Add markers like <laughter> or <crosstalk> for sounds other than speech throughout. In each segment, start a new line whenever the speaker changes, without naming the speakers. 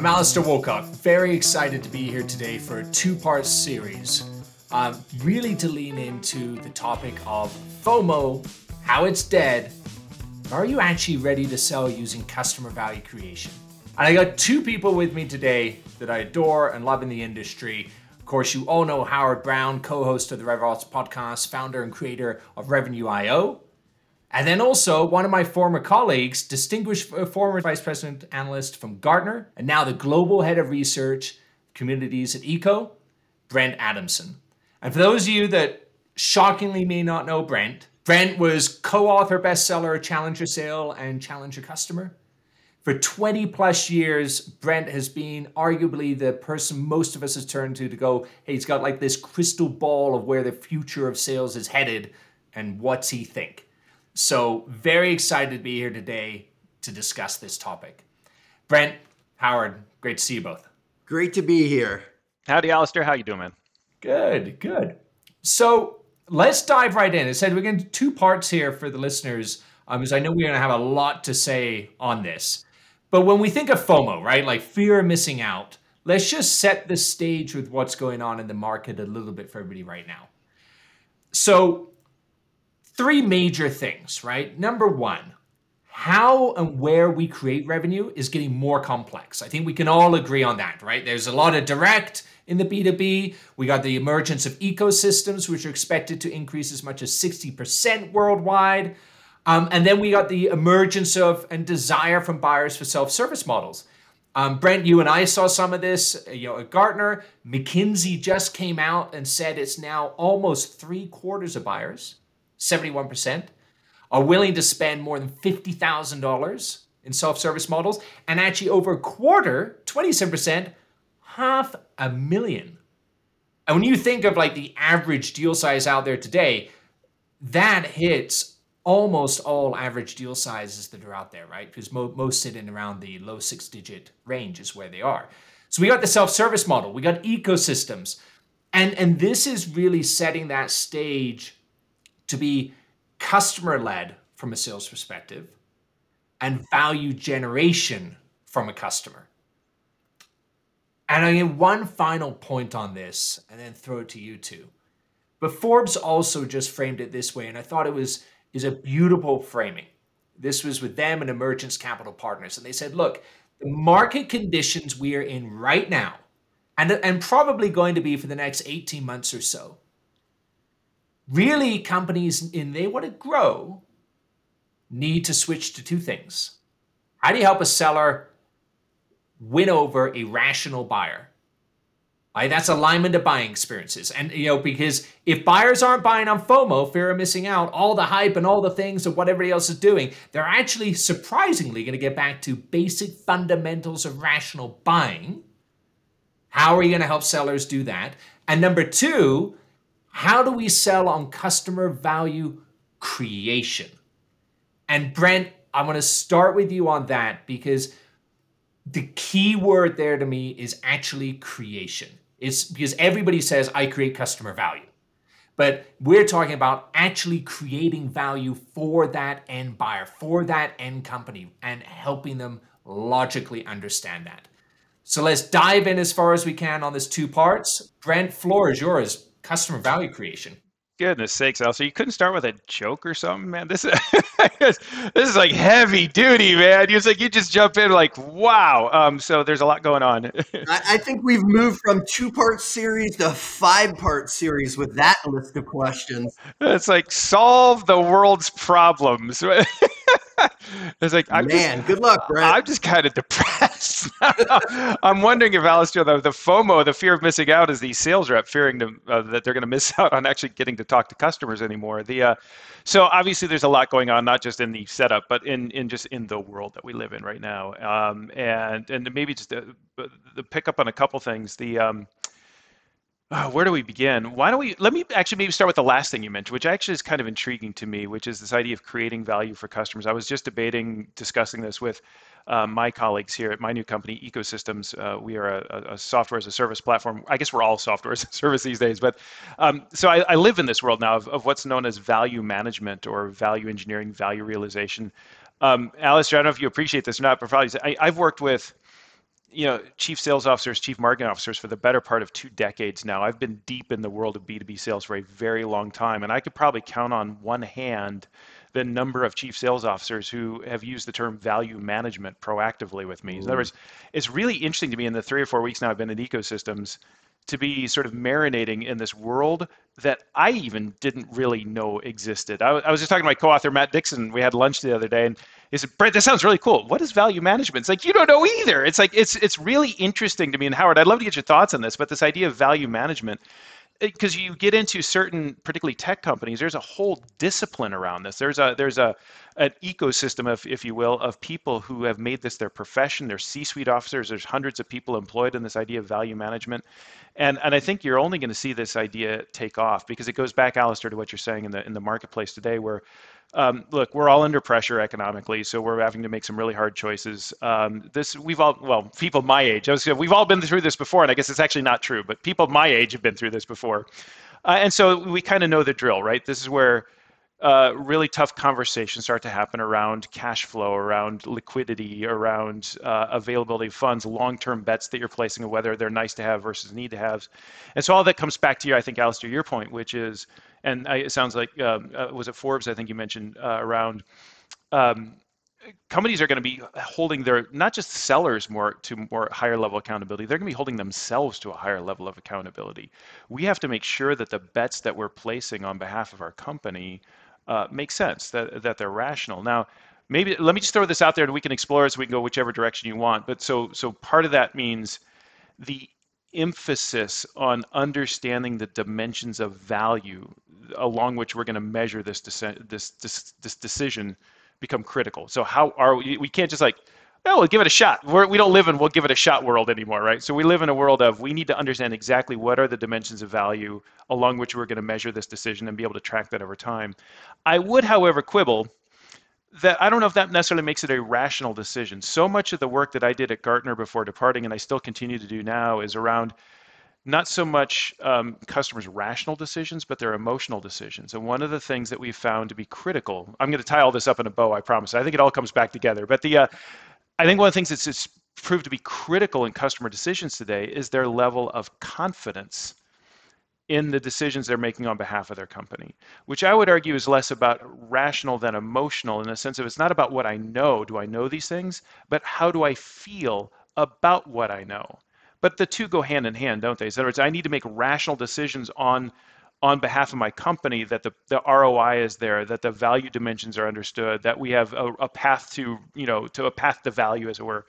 I'm Alistair Wolcott, very excited to be here today for a two part series, um, really to lean into the topic of FOMO, how it's dead. Are you actually ready to sell using customer value creation? And I got two people with me today that I adore and love in the industry. Of course, you all know Howard Brown, co host of the RevOps podcast, founder and creator of Revenue IO. And then also one of my former colleagues, distinguished uh, former vice president analyst from Gartner, and now the global head of research communities at ECO, Brent Adamson. And for those of you that shockingly may not know Brent, Brent was co-author bestseller Challenger Sale and Challenger Customer. For 20 plus years, Brent has been arguably the person most of us has turned to to go, hey, he's got like this crystal ball of where the future of sales is headed and what's he think. So, very excited to be here today to discuss this topic. Brent, Howard, great to see you both.
Great to be here.
Howdy, Alistair. How you doing, man?
Good, good. So, let's dive right in. I said we're going to do two parts here for the listeners, um, because I know we're going to have a lot to say on this. But when we think of FOMO, right, like fear of missing out, let's just set the stage with what's going on in the market a little bit for everybody right now. So, three major things, right? Number one, how and where we create revenue is getting more complex. I think we can all agree on that, right? There's a lot of direct in the B2B. We got the emergence of ecosystems, which are expected to increase as much as 60% worldwide. Um, and then we got the emergence of and desire from buyers for self-service models. Um, Brent, you and I saw some of this, you know, at Gartner. McKinsey just came out and said it's now almost three quarters of buyers 71%, are willing to spend more than $50,000 in self service models, and actually over a quarter, 27%, half a million. And when you think of like the average deal size out there today, that hits almost all average deal sizes that are out there, right? Because mo- most sit in around the low six digit range is where they are. So we got the self service model, we got ecosystems. And, and this is really setting that stage to be customer led from a sales perspective and value generation from a customer. And I get one final point on this and then throw it to you two. But Forbes also just framed it this way, and I thought it was is a beautiful framing. This was with them and Emergence Capital Partners. And they said, look, the market conditions we are in right now, and, and probably going to be for the next 18 months or so, really companies in they want to grow need to switch to two things. How do you help a seller win over a rational buyer? Right that's alignment of buying experiences. And you know because if buyers aren't buying on fomo fear of missing out all the hype and all the things of what everybody else is doing they're actually surprisingly going to get back to basic fundamentals of rational buying. How are you going to help sellers do that? And number two how do we sell on customer value creation? And Brent, I'm going to start with you on that because the key word there to me is actually creation. It's because everybody says, I create customer value. But we're talking about actually creating value for that end buyer, for that end company, and helping them logically understand that. So let's dive in as far as we can on this two parts. Brent, floor is yours customer value creation.
Goodness sakes, Elsa, you couldn't start with a joke or something, man. This is <laughs> this is like heavy duty, man. It's like you just jump in like, wow. Um, so there's a lot going on. <laughs>
I, I think we've moved from two part series to five part series with that list of questions.
It's like solve the world's problems. <laughs> <laughs> it's like
I'm man, just, good luck, Brent.
I'm just kind of depressed. <laughs> I'm wondering if Alistair, the, the FOMO, the fear of missing out, is the sales rep fearing to, uh, that they're going to miss <laughs> out on actually getting to talk to customers anymore. The uh, so obviously there's a lot going on, not just in the setup, but in in just in the world that we live in right now. Um, and and maybe just the, the pick up on a couple things. The um, uh, where do we begin? Why don't we let me actually maybe start with the last thing you mentioned, which actually is kind of intriguing to me, which is this idea of creating value for customers. I was just debating, discussing this with uh, my colleagues here at my new company, Ecosystems. Uh, we are a, a, software as a service platform. I guess we're all software as a service these days, but um, so I, I, live in this world now of, of, what's known as value management or value engineering, value realization. Um, I don't know if you appreciate this or not, but probably I, I've worked with you know, chief sales officers, chief marketing officers for the better part of two decades now. I've been deep in the world of B2B sales for a very long time, and I could probably count on one hand the number of chief sales officers who have used the term value management proactively with me. In other words, it's really interesting to me in the three or four weeks now I've been in ecosystems to be sort of marinating in this world that I even didn't really know existed. I, was just talking to my co-author Matt Dixon. We had lunch the other day, and he said, "Brent, this sounds really cool. What is value management?" It's like you don't know either. It's like it's it's really interesting to me. And Howard, I'd love to get your thoughts on this. But this idea of value management, because you get into certain particularly tech companies there's a whole discipline around this. There's a there's a an ecosystem of if you will of people who have made this their profession. They're c-suite officers. There's hundreds of people employed in this idea of value management. And and i think you're only going to see this idea take off because it goes back Alistair to what you're saying in the in the marketplace today where um, look, we're all under pressure economically, so we're having to make some really hard choices. Um, this we've all, well, people my age, was, we've all been through this before, and I guess it's actually not true, but people my age have been through this before, uh, and so we kind of know the drill, right? This is where uh, really tough conversations start to happen around cash flow, around liquidity, around uh, availability of funds, long-term bets that you're placing, whether they're nice to have versus need to have, and so all that comes back to you, I think, Alistair, your point, which is and I, it sounds like um, uh, was it Forbes? I think you mentioned uh, around um, companies are going to be holding their not just sellers more to more higher level accountability they're going to be holding themselves to a higher level of accountability we have to make sure that the bets that we're placing on behalf of our company uh, make sense that that they're rational now maybe let me just throw this out there and we can explore as we can go whichever direction you want but so so part of that means the emphasis on understanding the dimensions of value along which we're going to measure this, this, this, this decision become critical. So how are we, we can't just like, oh, we'll give it a shot. We're, we don't live in we'll give it a shot world anymore, right? So we live in a world of we need to understand exactly what are the dimensions of value along which we're going to measure this decision and be able to track that over time. I would, however, quibble that I don't know if that necessarily makes it a rational decision. So much of the work that I did at Gartner before departing, and I still continue to do now, is around not so much um, customers' rational decisions, but their emotional decisions. And one of the things that we've found to be critical, I'm going to tie all this up in a bow, I promise. I think it all comes back together. But the, uh, I think one of the things that's proved to be critical in customer decisions today is their level of confidence in the decisions they're making on behalf of their company, which I would argue is less about rational than emotional in the sense of it's not about what I know, do I know these things, but how do I feel about what I know. But the two go hand in hand, don't they? In other words, I need to make rational decisions on on behalf of my company that the, the ROI is there, that the value dimensions are understood, that we have a, a path to, you know, to a path to value, as it were.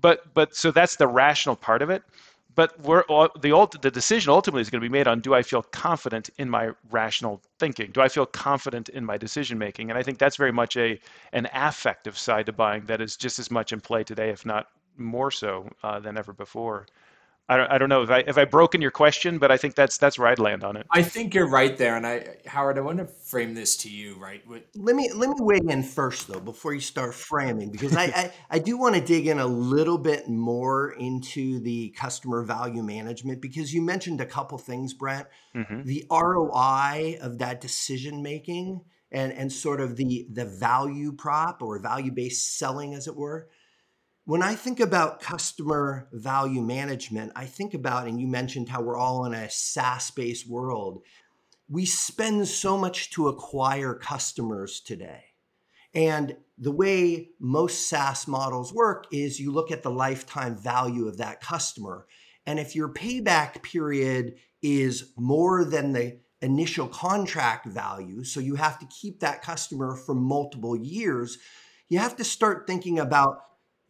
But but so that's the rational part of it. But the the decision ultimately is going to be made on do I feel confident in my rational thinking? Do I feel confident in my decision making? And I think that's very much a an affective side to buying that is just as much in play today, if not more so uh, than ever before. I don't, I don't know if I if I broken your question, but I think that's that's where I'd land on it.
I think you're right there, and I Howard, I want to frame this to you, right?
Let me let me weigh in first though before you start framing, because I, I I do want to dig in a little bit more into the customer value management because you mentioned a couple things, Brent. Mm-hmm. The ROI of that decision making and and sort of the the value prop or value based selling, as it were when I think about customer value management, I think about, and you mentioned how we're all in a SaaS based world. We spend so much to acquire customers today. And the way most SaaS models work is you look at the lifetime value of that customer. And if your payback period is more than the initial contract value, so you have to keep that customer for multiple years, you have to start thinking about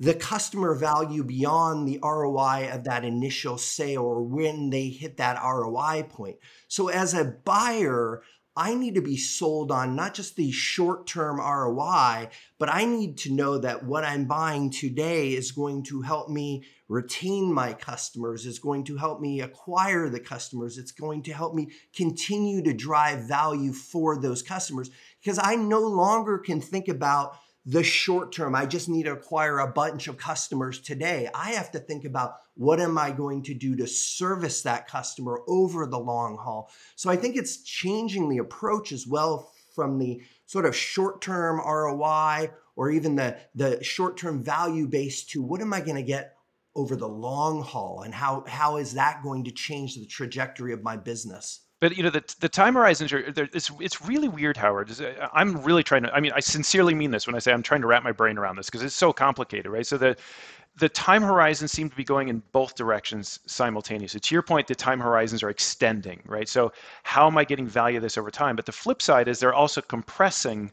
the customer value beyond the ROI of that initial sale or when they hit that ROI point. So, as a buyer, I need to be sold on not just the short term ROI, but I need to know that what I'm buying today is going to help me retain my customers, is going to help me acquire the customers, it's going to help me continue to drive value for those customers because I no longer can think about the short term. I just need to acquire a bunch of customers today. I have to think about what am I going to do to service that customer over the long haul. So I think it's changing the approach as well from the sort of short term ROI or even the, the short term value based to what am I going to get over the long haul and how how is that going to change the trajectory of my business
but you know the the time horizons are it's it's really weird, Howard. Uh, I'm really trying to. I mean, I sincerely mean this when I say I'm trying to wrap my brain around this because it's so complicated, right? So the the time horizons seem to be going in both directions simultaneously. To your point, the time horizons are extending, right? So how am I getting value of this over time? But the flip side is they're also compressing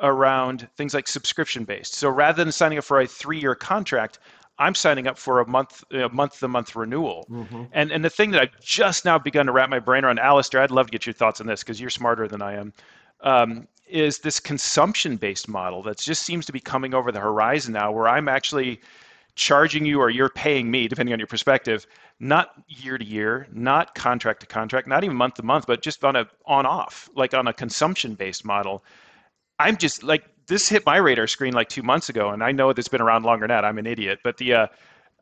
around things like subscription based. So rather than signing up for a three year contract, I'm signing up for a month, a month to month renewal. Mm-hmm. And and the thing that I've just now begun to wrap my brain around, Alistair, I'd love to get your thoughts on this because you're smarter than I am. Um, is this consumption based model that just seems to be coming over the horizon now, where I'm actually charging you or you're paying me, depending on your perspective, not year to year, not contract to contract, not even month to month, but just on a on off, like on a consumption based model. I'm just like this hit my radar screen like two months ago, and I know that's been around longer than that. I'm an idiot, but the uh,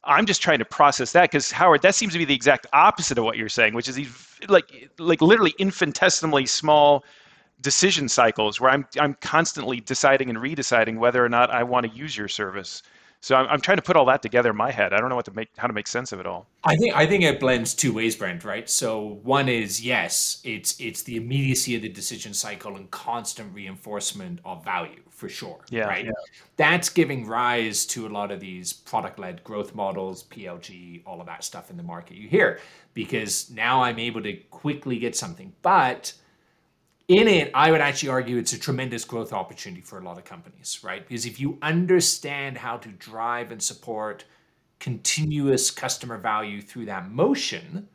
I'm just trying to process that because Howard, that seems to be the exact opposite of what you're saying, which is these like like literally infinitesimally small decision cycles where I'm I'm constantly deciding and redeciding whether or not I want to use your service. So I'm, I'm trying to put all that together in my head. I don't know what to make how to make sense of it all.
I think I think it blends two ways, Brent. Right. So one is yes, it's it's the immediacy of the decision cycle and constant reinforcement of value for sure.
Yeah.
Right.
Yeah.
That's giving rise to a lot of these product led growth models, PLG, all of that stuff in the market you hear because now I'm able to quickly get something, but in it, I would actually argue it's a tremendous growth opportunity for a lot of companies, right? Because if you understand how to drive and support continuous customer value through that motion,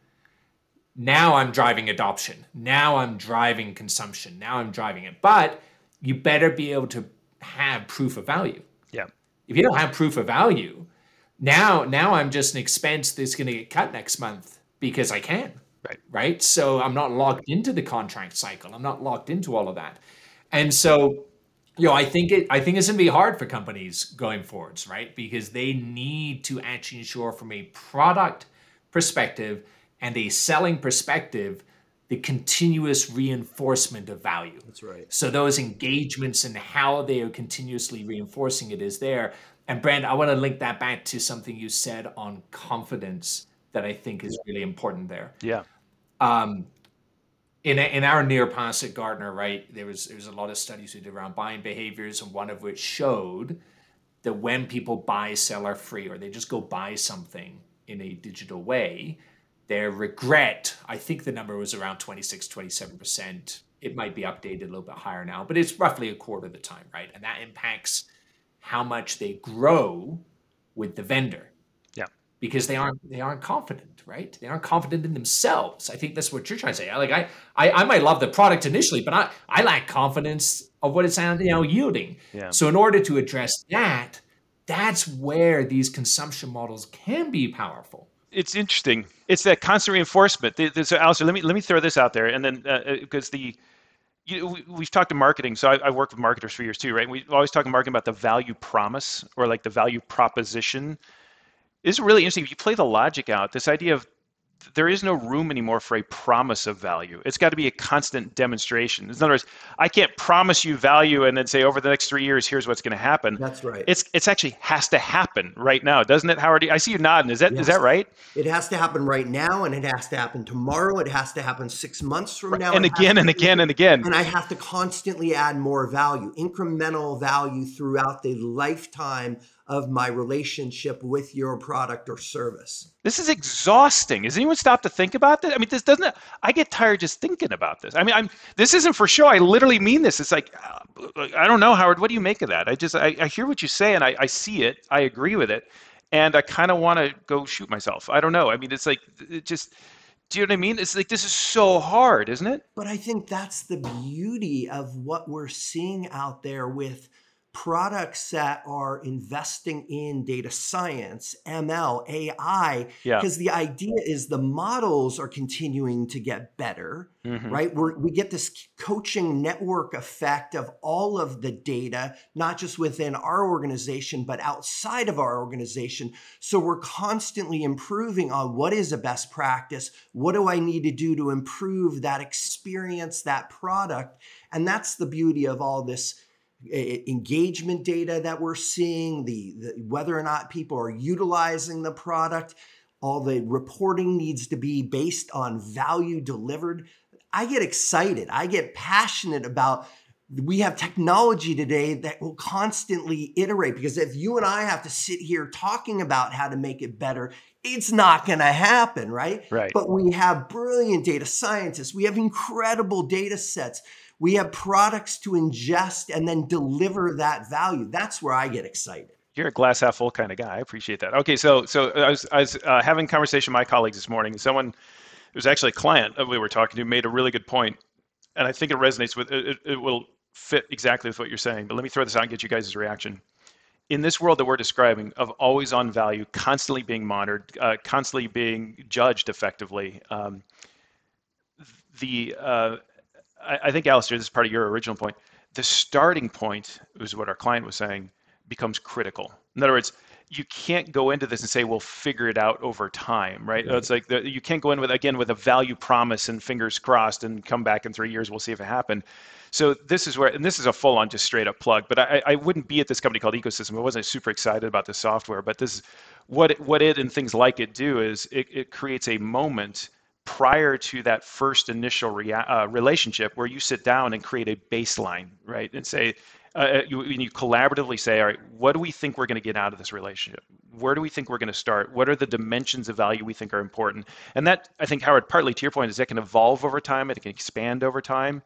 now I'm driving adoption. Now I'm driving consumption. Now I'm driving it. But you better be able to have proof of value.
Yeah.
If you don't have proof of value, now now I'm just an expense that's going to get cut next month because I can.
Right.
Right. So I'm not locked into the contract cycle. I'm not locked into all of that. And so, you know, I think it I think it's gonna be hard for companies going forwards, right? Because they need to actually ensure from a product perspective and a selling perspective the continuous reinforcement of value.
That's right.
So those engagements and how they are continuously reinforcing it is there. And Brent, I want to link that back to something you said on confidence that I think is really important there.
Yeah
um, in in our near past at Gartner, right, there was there was a lot of studies we did around buying behaviors, and one of which showed that when people buy, sell, or free, or they just go buy something in a digital way, their regret, I think the number was around 26, 27%. It might be updated a little bit higher now, but it's roughly a quarter of the time, right? And that impacts how much they grow with the vendor because they aren't they aren't confident, right? They aren't confident in themselves. I think that's what you're trying to say. Like I I, I might love the product initially, but I, I lack confidence of what it's you know yielding.
Yeah.
So in order to address that, that's where these consumption models can be powerful.
It's interesting. It's that constant reinforcement. So, Alistair, let me let me throw this out there, and then because uh, the you, we, have talked to marketing, so I, I work with marketers for years too, right? We always talk in marketing about the value promise or like the value proposition is really interesting. If you play the logic out, this idea of there is no room anymore for a promise of value. It's got to be a constant demonstration. In other words, I can't promise you value and then say over the next three years, here's what's going to happen.
That's right.
It's it's actually has to happen right now, doesn't it, Howard? I see you nodding. Is that yes. is that right?
It has to happen right now, and it has to happen tomorrow. It has to happen six months from now,
and again and again and again.
And I have to constantly add more value, incremental value throughout the lifetime of my relationship with your product or service.
This is exhausting. Has anyone stopped to think about this? I mean, this doesn't. I get tired just thinking about this. I mean, I'm. This isn't for show. I literally mean this. It's like, uh, I don't know, Howard. What do you make of that? I just, I, I hear what you say, and I, I see it. I agree with it, and I kind of want to go shoot myself. I don't know. I mean, it's like, it just. Do you know what I mean? It's like this is so hard, isn't it?
But I think that's the beauty of what we're seeing out there with products that are investing in data science, ML, AI, because yeah. the idea is the models are continuing to get better, mm-hmm. right? We're, we get this coaching network effect of all of the data, not just within our organization, but outside of our organization. So we're constantly improving on what is a best practice? What do I need to do to improve that experience, that product? And that's the beauty of all this engagement data that we're seeing, the, the whether or not people are utilizing the product. All the reporting needs to be based on value delivered. I get excited. I get passionate about we have technology today that will constantly iterate because if you and I have to sit here talking about how to make it better, it's not going to happen, right?
Right.
But we have brilliant data scientists. We have incredible data sets. We have products to ingest and then deliver that value. That's where I get excited.
You're a glass half full kind of guy. I appreciate that. Okay, so so I was I was uh, having a conversation with my colleagues this morning. Someone, it was actually a client we were talking to, made a really good point, and I think it resonates with it. It will fit exactly with what you're saying. But let me throw this out and get you guys' reaction. In this world that we're describing of always on value, constantly being monitored, uh, constantly being judged effectively, um, the uh, I, I think, Alistair, this is part of your original point. The starting point is what our client was saying becomes critical. In other words, you can't go into this and say we'll figure it out over time, right? right. It's like the, you can't go in with again with a value promise and fingers crossed and come back in three years we'll see if it happened. So this is where, and this is a full-on just straight up plug. But I, I wouldn't be at this company called Ecosystem. I wasn't super excited about the software. But this, what it, what it and things like it do is it, it creates a moment prior to that first initial rea- uh, relationship where you sit down and create a baseline, right? And say, uh, uh you, you collaboratively say, all right, what do we think we're going to get out of this relationship? Where do we think we're going to start? What are the dimensions of value we think are important? And that, I think, Howard, partly to your point, is that can evolve over time, it can expand over time.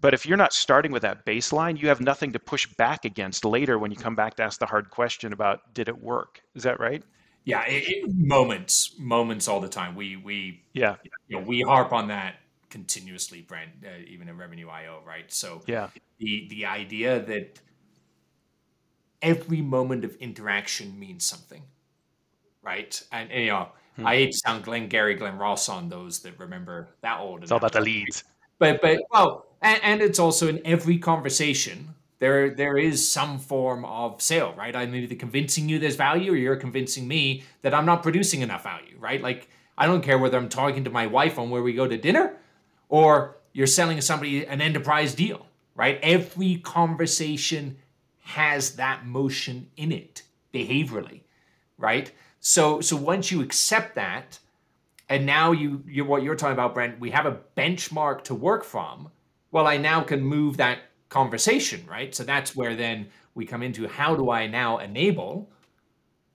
But if you're not starting with that baseline, you have nothing to push back against later when you come back to ask the hard question about did it work? Is that right?
Yeah, it, it, moments, moments all the time. We we
yeah,
you know, we harp on that continuously, Brent, uh, even in Revenue IO, right? So
yeah,
the the idea that every moment of interaction means something, right? And, and you know, hmm. I hate to sound Glenn Gary, Glen Ross on those that remember that old.
It's all about the leads,
but but well, and, and it's also in every conversation there there is some form of sale, right? I'm either convincing you there's value or you're convincing me that I'm not producing enough value, right? Like I don't care whether I'm talking to my wife on where we go to dinner or you're selling somebody an enterprise deal, right? Every conversation has that motion in it behaviorally, right? So so once you accept that, and now you you what you're talking about, Brent, we have a benchmark to work from. Well, I now can move that conversation, right? So that's where then we come into how do I now enable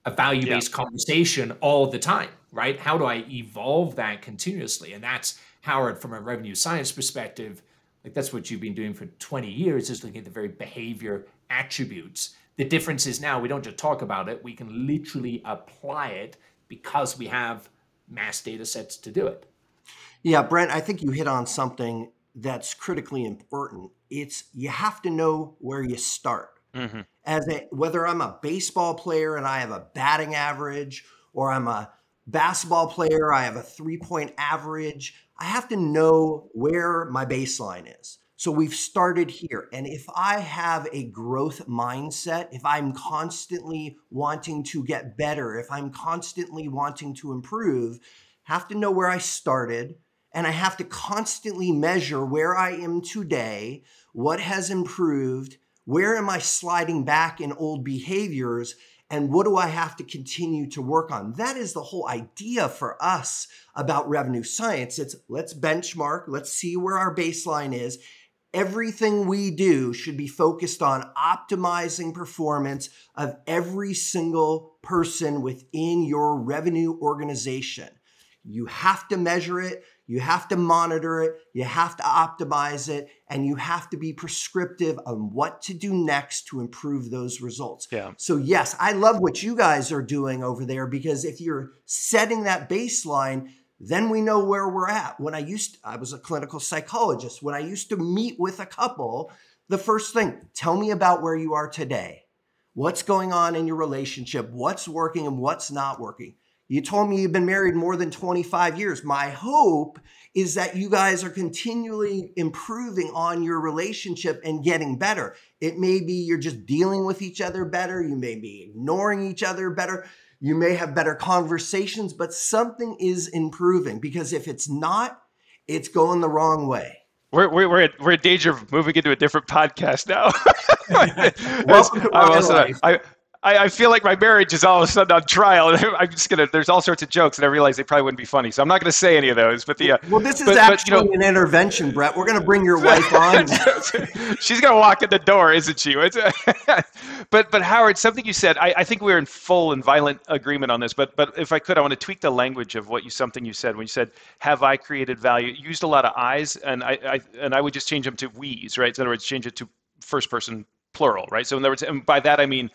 a value based yeah. conversation all the time, right? How do I evolve that continuously? And that's Howard from a revenue science perspective. Like that's what you've been doing for 20 years is looking at the very behavior attributes. The difference is now we don't just talk about it, we can literally apply it because we have mass data sets to do it.
Yeah, Brent, I think you hit on something that's critically important. It's you have to know where you start. Mm-hmm. As a whether I'm a baseball player and I have a batting average, or I'm a basketball player, I have a three point average. I have to know where my baseline is. So we've started here. And if I have a growth mindset, if I'm constantly wanting to get better, if I'm constantly wanting to improve, have to know where I started, and I have to constantly measure where I am today, what has improved, where am I sliding back in old behaviors, and what do I have to continue to work on? That is the whole idea for us about revenue science. It's let's benchmark, let's see where our baseline is. Everything we do should be focused on optimizing performance of every single person within your revenue organization. You have to measure it. You have to monitor it, you have to optimize it, and you have to be prescriptive on what to do next to improve those results.
Yeah.
So, yes, I love what you guys are doing over there because if you're setting that baseline, then we know where we're at. When I used I was a clinical psychologist, when I used to meet with a couple, the first thing, tell me about where you are today. What's going on in your relationship? What's working and what's not working? You told me you've been married more than 25 years. My hope is that you guys are continually improving on your relationship and getting better. It may be you're just dealing with each other better, you may be ignoring each other better, you may have better conversations, but something is improving because if it's not, it's going the wrong way.
We're, we're, we're, we're in danger of moving into a different podcast now. <laughs> <laughs>
Welcome to
I'm also. I, I, I feel like my marriage is all of a sudden on trial. And <laughs> I'm just gonna. There's all sorts of jokes, and I realize they probably wouldn't be funny, so I'm not gonna say any of those. But the uh,
Well, this is
but- but,
actually
you know-
an intervention, Brent. We're going to bring your wife on. <laughs>
She's gonna walk in the door, isn't she? <laughs> But but Howard, something you said, I, I think we're in full and violent agreement on this. But but if I could, I want to tweak the language of what you something you said when you said, "Have I created value?" You used a lot of I's, and I, I and I would just change them to we's, right? So in other words, change it to first person plural, right? So in other words, and by that I mean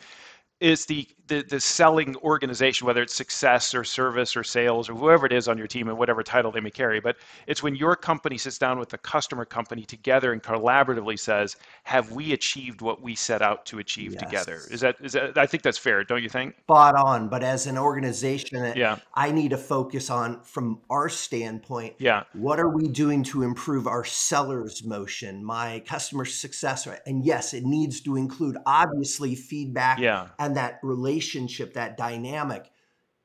is the, the the selling organization, whether it's success or service or sales or whoever it is on your team and whatever title they may carry. But it's when your company sits down with the customer company together and collaboratively says, "Have we achieved what we set out to achieve together?" Is that is that? I think that's fair, don't you think?
Spot on. But as an organization,
Yeah.
I need to focus on, from our standpoint,
Yeah.
what are we doing to improve our sellers motion, my customer success? And yes, it needs to include obviously feedback
Yeah.
and that relationship, that dynamic.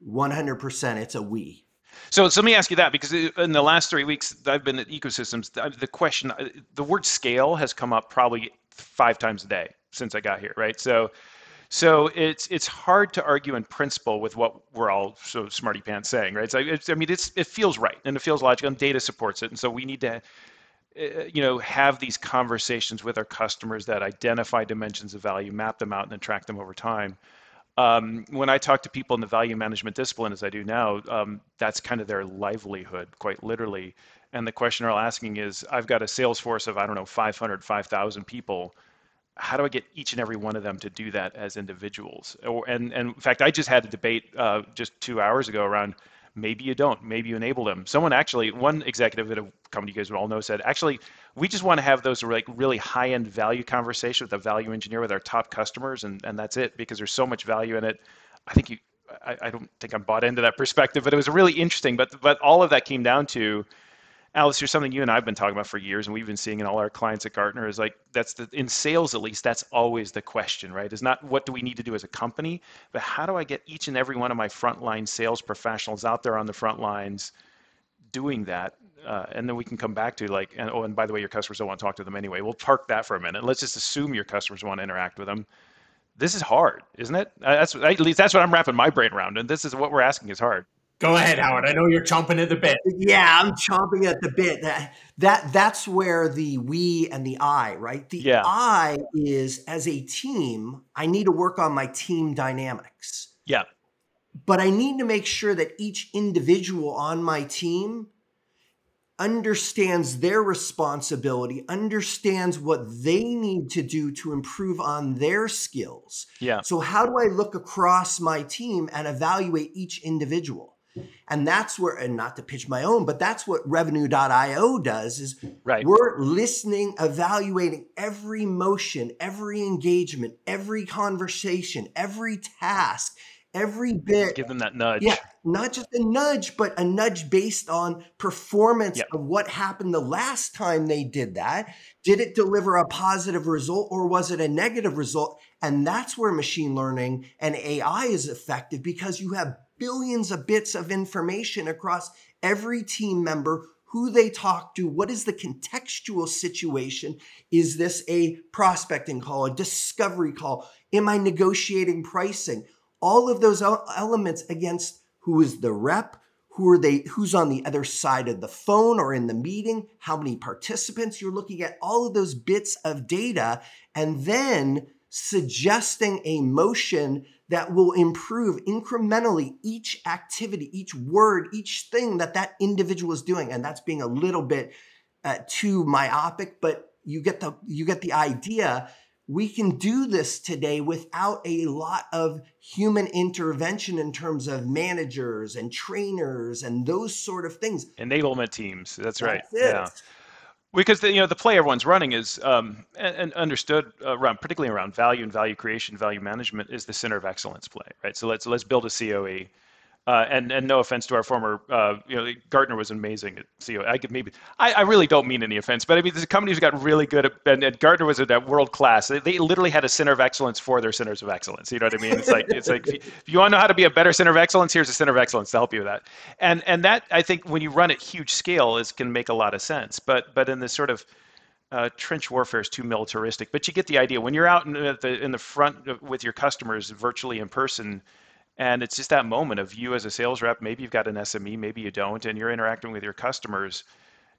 100% it's a we.
So, so let me ask you that because in the last three weeks I've been at ecosystems, the, question, uh, the word scale has come up probably five times a day since I got here, right? So, so it's it's hard to argue in principle with what we're all so smarty pants saying, right? So I mean, it's it feels right and it feels logical, and data supports it, and so we need to. uh, You know, have these conversations with our customers that identify dimensions of value, map them out, and then track them over time um, when I talk to people in the value management discipline, as I do now, um, that's kind of their livelihood, quite literally. And the question they're all asking is, I've got a sales force of, I don't know, 500, 5,000 people. How do I get each and every one of them to do that as individuals? Or, and, and in fact, I just had a debate uh, just two hours ago around maybe you don't, maybe you enable them. Someone actually, one executive at a company you guys would all know said, actually, we just want to have those like really high-end value conversation with a value engineer with our top customers, and, and that's it because there's so much value in it. I think you, I, I don't think I'm bought into that perspective, but it was really interesting. But but all of that came down to, Alice, here's something you and I've been talking about for years, and we've been seeing in all our clients at Gartner is like that's the in sales at least that's always the question, right? Is not what do we need to do as a company, but how do I get each and every one of my frontline sales professionals out there on the front lines doing that? Uh, and then we can come back to like and, oh and by the way your customers don't want to talk to them anyway. We'll park that for a minute. Let's just assume your customers want to interact with them. This is hard isn't it? Uh, that's at least that's what i'm wrapping my brain around and this is what we're asking is hard
Go ahead, Howard. I know you're chomping at the bit.
Yeah, I'm chomping at the bit. That that that's where the we and the I, right? The
Yeah.
I is as a team, I need to work on my team dynamics.
yeah
But I need to make sure that each individual on my team understands their responsibility, understands what they need to do to improve on their skills.
yeah
So, how do I look across my team and evaluate each individual? And that's where, and not to pitch my own, but that's what revenue.io does is
right
we're listening, evaluating every motion, every engagement, every conversation, every task, every bit.
give them that nudge
Yeah, not just a nudge, but a nudge based on performance
Yeah.
of what happened the last time they did that. Did it deliver a positive result or was it a negative result? And that's where machine learning and AI is effective because you have billions of bits of information across every team member. Who they talk to, what is the contextual situation? Is this a prospecting call, a discovery call? Am I negotiating pricing? all of those elements against who is the rep who are they who's on the other side of the phone or in the meeting how many participants you're looking at all of those bits of data and then suggesting a motion that will improve incrementally each activity each word each thing that that individual is doing. And that's being a little bit uh, too myopic but you get the you get the idea. We can do this today without a lot of human intervention in terms of managers and trainers and those sort of things.
enablement teams. That's right.
That's it.
yeah because the, you know the play everyone's running is um, and, and understood around particularly around value and value creation value management is the center of excellence play right? So let's let's build a coe Uh, and and no offense to our former, uh, you know, Gartner was amazing at COE. I could maybe, I, I really don't mean any offense, but I mean, the companies got really good at, and, and Gartner was at that world class. They, they, literally had a center of excellence for their centers of excellence. You know what I mean? It's like it's like if you, if you want to know how to be a better center of excellence, here's a center of excellence to help you with that. And and that I think when you run at huge scale is can make a lot of sense. But but in this sort of uh, trench warfare is too militaristic, but you get the idea. When you're out in the in the front with your customers, virtually in person, and it's just that moment of you as a sales rep. Maybe you've got an SME, maybe you don't, and you're interacting with your customers.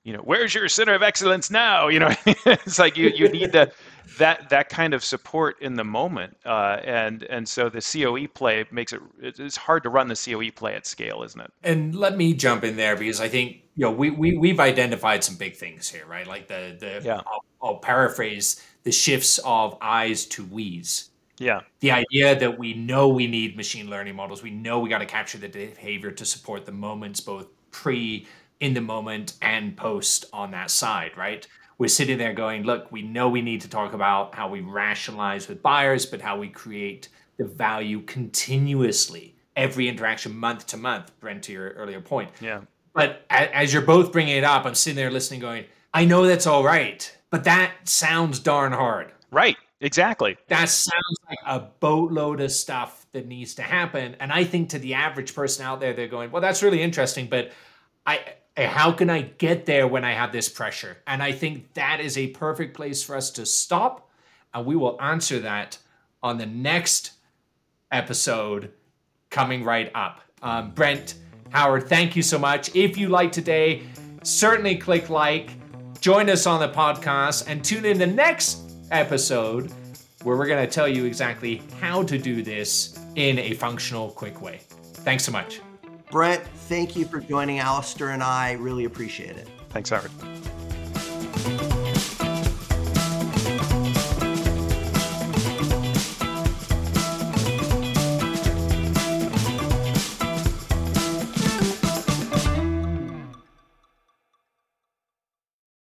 You know, where's your center of excellence now? You know, <laughs> it's like you, you need the, that that kind of support in the moment, uh, and and so the COE play makes it it's hard to run the COE play at scale, isn't it?
And let me jump in there because I think you know we, we we've identified some big things here, right? Like the the
yeah.
I'll, I'll paraphrase the shifts of I's to we's
yeah.
The idea that we know we need machine learning models, we know we got to capture the behavior to support the moments, both pre, in the moment, and post on that side, right? We're sitting there going, look, we know we need to talk about how we rationalize with buyers, but how we create the value continuously, every interaction month to month, Brent, to your earlier point.
Yeah.
But as you're both bringing it up, I'm sitting there listening, going, I know that's all right, but that sounds darn hard.
Right. Exactly.
That sounds like a boatload of stuff that needs to happen. And I think to the average person out there, they're going, well, that's really interesting, but I how can I get there when I have this pressure? And I think that is a perfect place for us to stop. And we will answer that on the next episode coming right up. Um, Brent, Howard, thank you so much. If you like today, certainly click like, join us on the podcast, and tune in the next episode where we're going to tell you exactly how to do this in a functional, quick way. Thanks so much.
Brent, thank you for joining Alistair and I. Really appreciate it.
Thanks, Howard.